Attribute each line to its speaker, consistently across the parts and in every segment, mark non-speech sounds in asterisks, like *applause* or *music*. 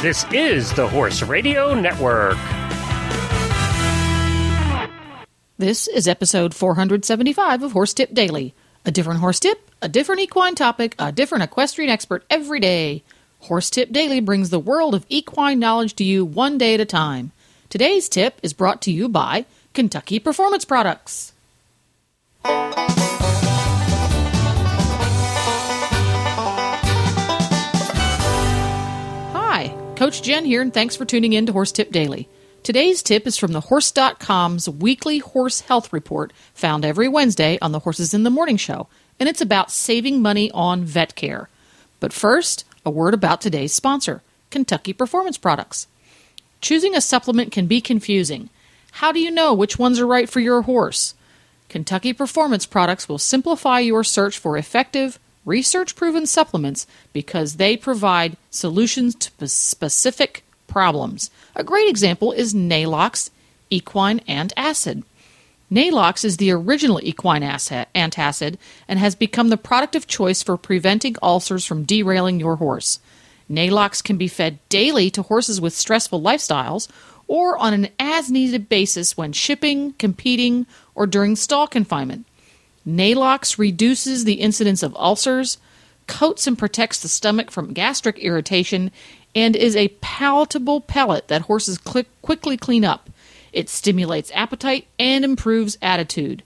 Speaker 1: This is the Horse Radio Network.
Speaker 2: This is episode 475 of Horse Tip Daily. A different horse tip, a different equine topic, a different equestrian expert every day. Horse Tip Daily brings the world of equine knowledge to you one day at a time. Today's tip is brought to you by Kentucky Performance Products. Coach Jen here, and thanks for tuning in to Horse Tip Daily. Today's tip is from the Horse.com's weekly horse health report, found every Wednesday on the Horses in the Morning show, and it's about saving money on vet care. But first, a word about today's sponsor, Kentucky Performance Products. Choosing a supplement can be confusing. How do you know which ones are right for your horse? Kentucky Performance Products will simplify your search for effective, research proven supplements because they provide solutions to specific problems. A great example is Neigh-Lox Equine Antacid. Neigh-Lox is the original equine antacid and has become the product of choice for preventing ulcers from derailing your horse. Neigh-Lox can be fed daily to horses with stressful lifestyles or on an as needed basis when shipping, competing, or during stall confinement. Neigh-Lox reduces the incidence of ulcers, coats and protects the stomach from gastric irritation, and is a palatable pellet that horses quickly clean up. It stimulates appetite and improves attitude.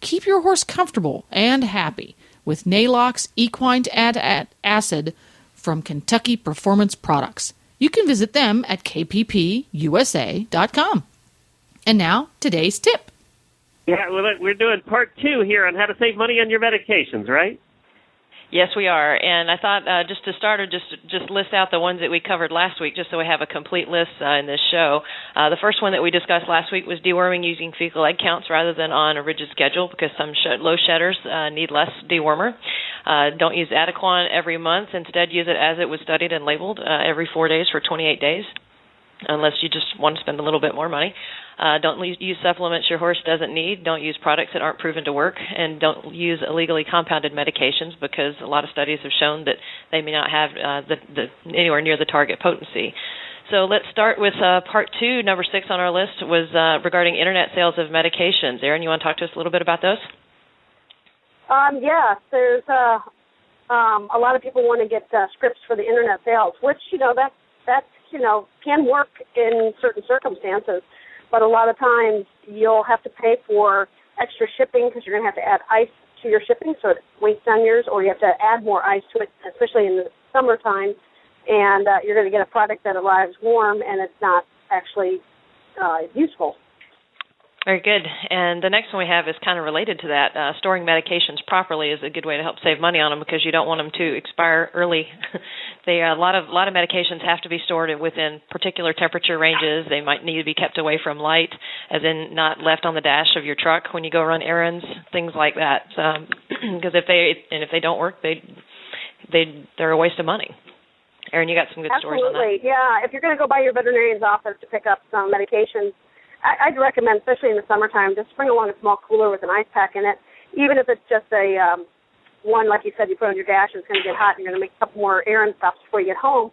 Speaker 2: Keep your horse comfortable and happy with Neigh-Lox Equine Antacid from Kentucky Performance Products. You can visit them at kppusa.com. And now, today's tip.
Speaker 3: Yeah, well, we're doing part two here on how to save money on your medications, right?
Speaker 4: Yes, we are. And I thought uh, just to start, or just just list out the ones that we covered last week, just so we have a complete list uh, in this show. Uh, the first one that we discussed last week was deworming using fecal egg counts rather than on a rigid schedule, because some sh- low shedders uh, need less dewormer. Uh, don't use Adequan every month. Instead, use it as it was studied and labeled uh, every four days for 28 days unless you just want to spend a little bit more money. Uh, don't use supplements your horse doesn't need. Don't use products that aren't proven to work, and don't use illegally compounded medications because a lot of studies have shown that they may not have uh, the, the anywhere near the target potency. So let's start with uh, part two. Number six on our list was uh, regarding internet sales of medications. Erin, you want to talk to us a little bit about those?
Speaker 5: Um, yeah, there's uh, um, a lot of people want to get uh, scripts for the internet sales, which you know that's that's you know can work in certain circumstances but a lot of times you'll have to pay for extra shipping because you're going to have to add ice to your shipping so it wastes on yours, or you have to add more ice to it, especially in the summertime, and uh, you're going to get a product that arrives warm and it's not actually uh, useful.
Speaker 4: Very good. And the next one we have is kind of related to that. Uh, storing medications properly is a good way to help save money on them because you don't want them to expire early. *laughs* they a lot of a lot of medications have to be stored within particular temperature ranges. They might need to be kept away from light, as in not left on the dash of your truck when you go run errands, things like that. Because *clears throat* um, if they and if they don't work, they they they're a waste of money. Erin, you got some good
Speaker 5: Absolutely.
Speaker 4: stories on that. Absolutely.
Speaker 5: Yeah, if you're going to go by your veterinarian's office to pick up some medications I'd recommend, especially in the summertime, just bring along a small cooler with an ice pack in it, even if it's just a um, one, like you said, you put on your dash and it's going to get hot and you're going to make a couple more errand stops before you get home.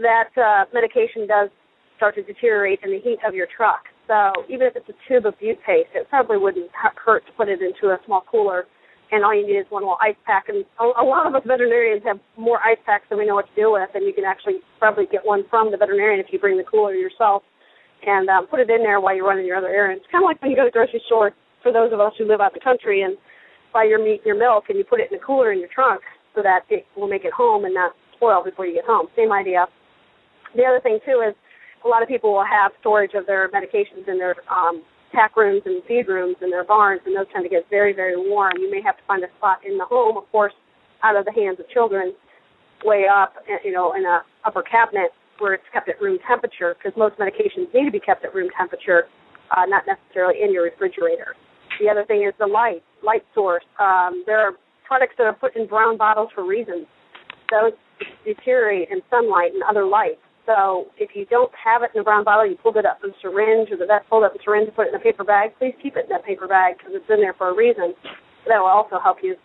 Speaker 5: That uh, medication does start to deteriorate in the heat of your truck. So even if it's a tube of bute paste, it probably wouldn't hurt to put it into a small cooler. And all you need is one little ice pack. And a lot of us veterinarians have more ice packs than we know what to do with. And you can actually probably get one from the veterinarian if you bring the cooler yourself and um, put it in there while you're running your other errands. Kind of like when you go to the grocery store. For those of us who live out in the country and buy your meat, your milk, and you put it in a cooler in your trunk so that it will make it home and not spoil before you get home. Same idea. The other thing too is a lot of people will have storage of their medications in their um, tack rooms and feed rooms in their barns, and those tend to get very, very warm. You may have to find a spot in the home, of course, out of the hands of children, way up, you know, in a upper cabinet where it's kept at room temperature because most medications need to be kept at room temperature, uh, not necessarily in your refrigerator. The other thing is the light, light source. Um, there are products that are put in brown bottles for reasons. Those deteriorate in sunlight and other light. So if you don't have it in a brown bottle, you pulled it up in a syringe, or the vet pulled up a syringe and put it in a paper bag, please keep it in that paper bag because it's in there for a reason. That will also help you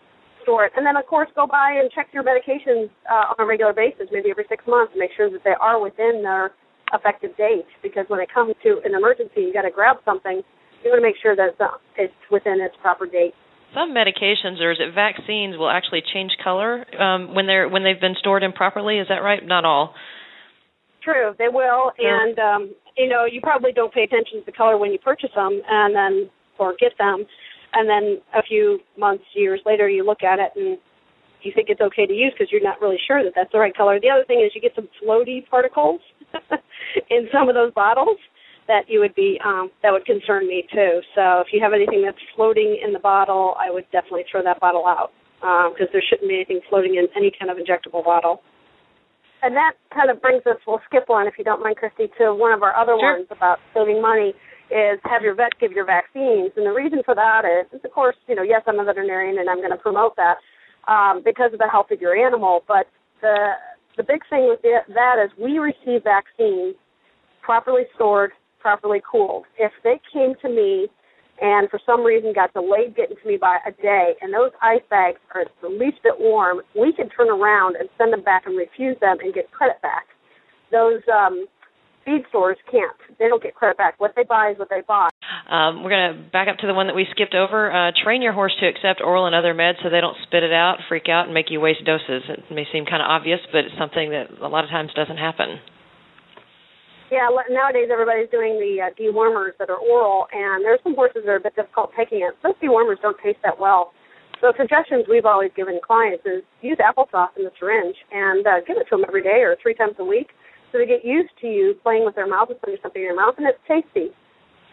Speaker 5: store it. And then, of course, go by and check your medications uh, on a regular basis, maybe every six months, and make sure that they are within their effective date. Because when it comes to an emergency, you got to grab something. You want to make sure that it's within its proper date.
Speaker 4: Some medications, or is it vaccines, will actually change color um, when they're when they've been stored improperly. Is that right? Not all.
Speaker 5: True, they will, and um, you know you probably don't pay attention to the color when you purchase them, and then or get them and then a few months, years later, you look at it and you think it's okay to use because you're not really sure that that's the right color. The other thing is you get some floaty particles *laughs* in some of those bottles that you would be um, that would concern me too. So if you have anything that's floating in the bottle, I would definitely throw that bottle out because um, there shouldn't be anything floating in any kind of injectable bottle. And that kind of brings us, we'll skip one if you don't mind, Christy, to one of our other
Speaker 4: sure.
Speaker 5: ones about saving money is have your vet give your vaccines. And the reason for that is, is of course, you know, yes, I'm a veterinarian and I'm going to promote that um, because of the health of your animal. But the the big thing with it, that is we receive vaccines properly stored, properly cooled. If they came to me and for some reason got delayed getting to me by a day, and those ice bags are the least bit warm, we can turn around and send them back and refuse them and get credit back. Those um, feed stores can't. They don't get credit back. What they buy is what they buy.
Speaker 4: Um, we're going to back up to the one that we skipped over. Uh, train your horse to accept oral and other meds so they don't spit it out, freak out, and make you waste doses. It may seem kind of obvious, but it's something that a lot of times doesn't happen.
Speaker 5: Yeah, nowadays everybody's doing the uh, dewormers that are oral, and there's some horses that are a bit difficult taking it. Those dewormers don't taste that well. So suggestions we've always given clients is use applesauce in the syringe and uh, give it to them every day or three times a week so they get used to you playing with their mouth and putting something in their mouth, and it's tasty.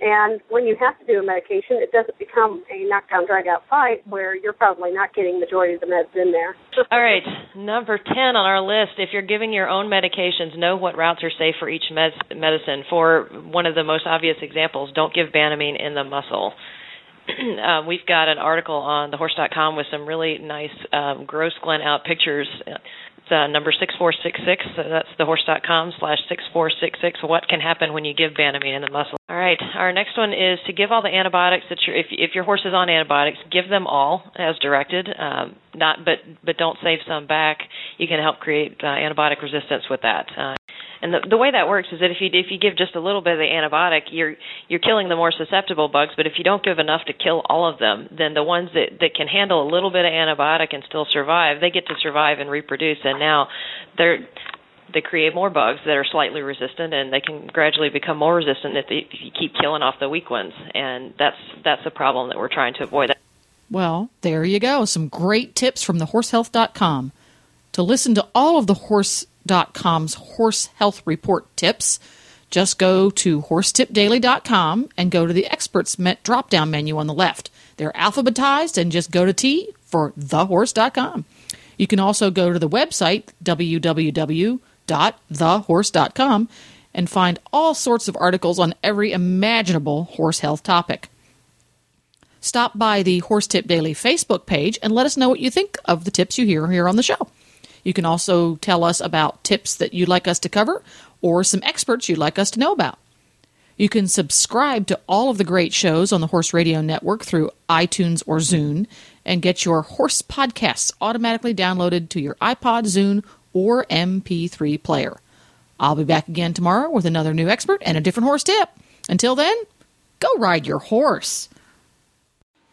Speaker 5: And when you have to do a medication, it doesn't become a knockdown, drag out fight where you're probably not getting the majority of the meds in there. *laughs*
Speaker 4: All right, number 10 on our list. If you're giving your own medications, know what routes are safe for each med- medicine. For one of the most obvious examples, don't give Banamine in the muscle. *clears throat* uh, we've got an article on thehorse.com with some really nice um, gross Glen out pictures number 6466. So that's thehorse.com slash 6466. What can happen when you give Banamine in the muscle? All right. Our next one is to give all the antibiotics that your if if your horse is on antibiotics, give them all as directed. Um, not but but don't save some back. You can help create uh, antibiotic resistance with that. Uh, and the, the way that works is that if you if you give just a little bit of the antibiotic, you're you're killing the more susceptible bugs. But if you don't give enough to kill all of them, then the ones that that can handle a little bit of antibiotic and still survive, they get to survive and reproduce. And now they're they create more bugs that are slightly resistant, and they can gradually become more resistant if, they, if you keep killing off the weak ones. And that's that's a problem that we're trying to avoid.
Speaker 2: Well, there you go. Some great tips from thehorsehealth.com. To listen to all of the horse horse.com's horse health report tips. Just go to horsetipdaily.com and go to the experts drop down menu on the left. They're alphabetized and just go to T for thehorse.com. You can also go to the website www.thehorse.com and find all sorts of articles on every imaginable horse health topic. Stop by the Horse Tip Daily Facebook page and let us know what you think of the tips you hear here on the show. You can also tell us about tips that you'd like us to cover or some experts you'd like us to know about. You can subscribe to all of the great shows on the Horse Radio Network through iTunes or Zune and get your horse podcasts automatically downloaded to your iPod, Zune, or MP3 player. I'll be back again tomorrow with another new expert and a different horse tip. Until then, go ride your horse.